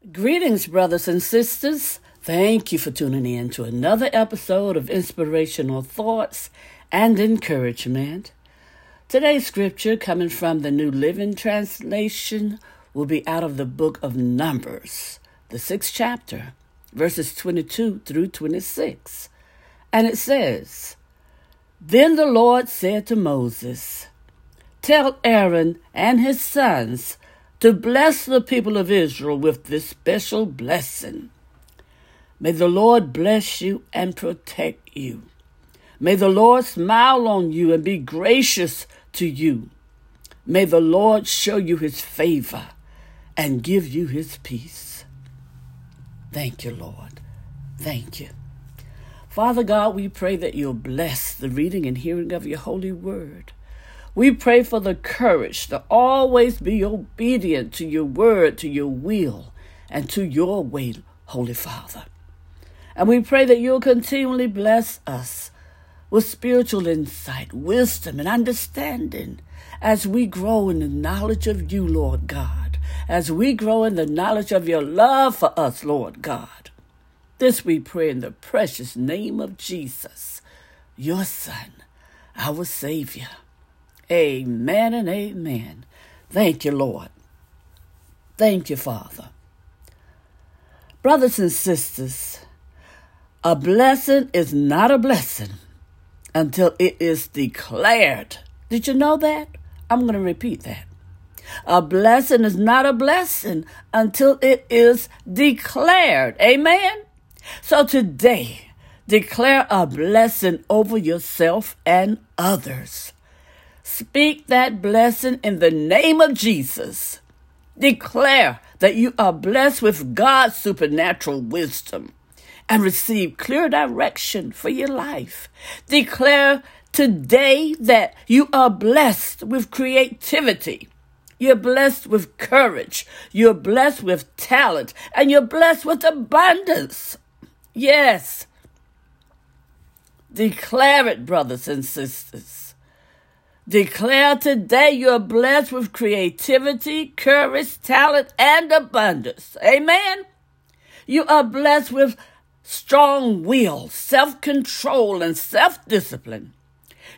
Greetings, brothers and sisters. Thank you for tuning in to another episode of Inspirational Thoughts and Encouragement. Today's scripture, coming from the New Living Translation, will be out of the book of Numbers, the sixth chapter, verses 22 through 26. And it says, Then the Lord said to Moses, Tell Aaron and his sons to bless the people of Israel with this special blessing. May the Lord bless you and protect you. May the Lord smile on you and be gracious to you. May the Lord show you his favor and give you his peace. Thank you, Lord. Thank you. Father God, we pray that you'll bless the reading and hearing of your holy word. We pray for the courage to always be obedient to your word, to your will, and to your way, Holy Father. And we pray that you'll continually bless us with spiritual insight, wisdom, and understanding as we grow in the knowledge of you, Lord God, as we grow in the knowledge of your love for us, Lord God. This we pray in the precious name of Jesus, your Son, our Savior. Amen and amen. Thank you, Lord. Thank you, Father. Brothers and sisters, a blessing is not a blessing until it is declared. Did you know that? I'm going to repeat that. A blessing is not a blessing until it is declared. Amen? So today, declare a blessing over yourself and others. Speak that blessing in the name of Jesus. Declare that you are blessed with God's supernatural wisdom and receive clear direction for your life. Declare today that you are blessed with creativity. You're blessed with courage. You're blessed with talent. And you're blessed with abundance. Yes. Declare it, brothers and sisters. Declare today you're blessed with creativity, courage, talent, and abundance. Amen. You are blessed with strong will, self control, and self discipline.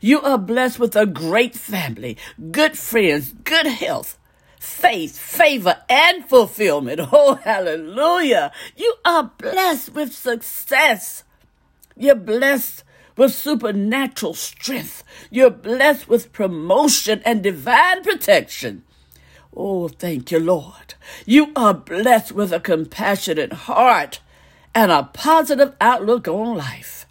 You are blessed with a great family, good friends, good health, faith, favor, and fulfillment. Oh, hallelujah. You are blessed with success. You're blessed with supernatural strength. You're blessed with promotion and divine protection. Oh, thank you, Lord. You are blessed with a compassionate heart and a positive outlook on life.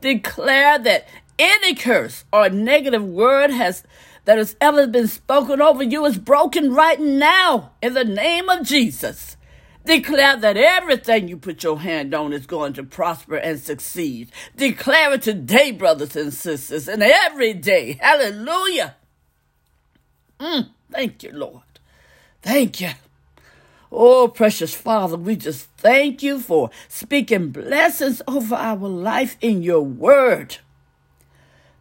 Declare that any curse or negative word has that has ever been spoken over you is broken right now in the name of Jesus. Declare that everything you put your hand on is going to prosper and succeed. Declare it today, brothers and sisters, and every day. Hallelujah. Mm, thank you, Lord. Thank you. Oh, precious Father, we just thank you for speaking blessings over our life in your word.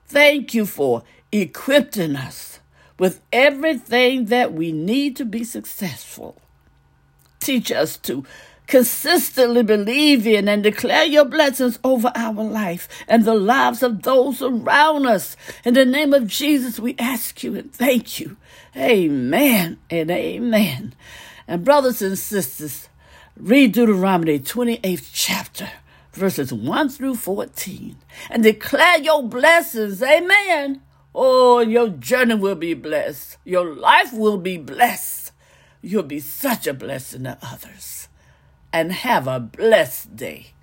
Thank you for equipping us with everything that we need to be successful. Teach us to consistently believe in and declare your blessings over our life and the lives of those around us. In the name of Jesus, we ask you and thank you. Amen and amen. And brothers and sisters, read Deuteronomy 28th chapter, verses 1 through 14, and declare your blessings. Amen. Oh, your journey will be blessed. Your life will be blessed. You'll be such a blessing to others. And have a blessed day.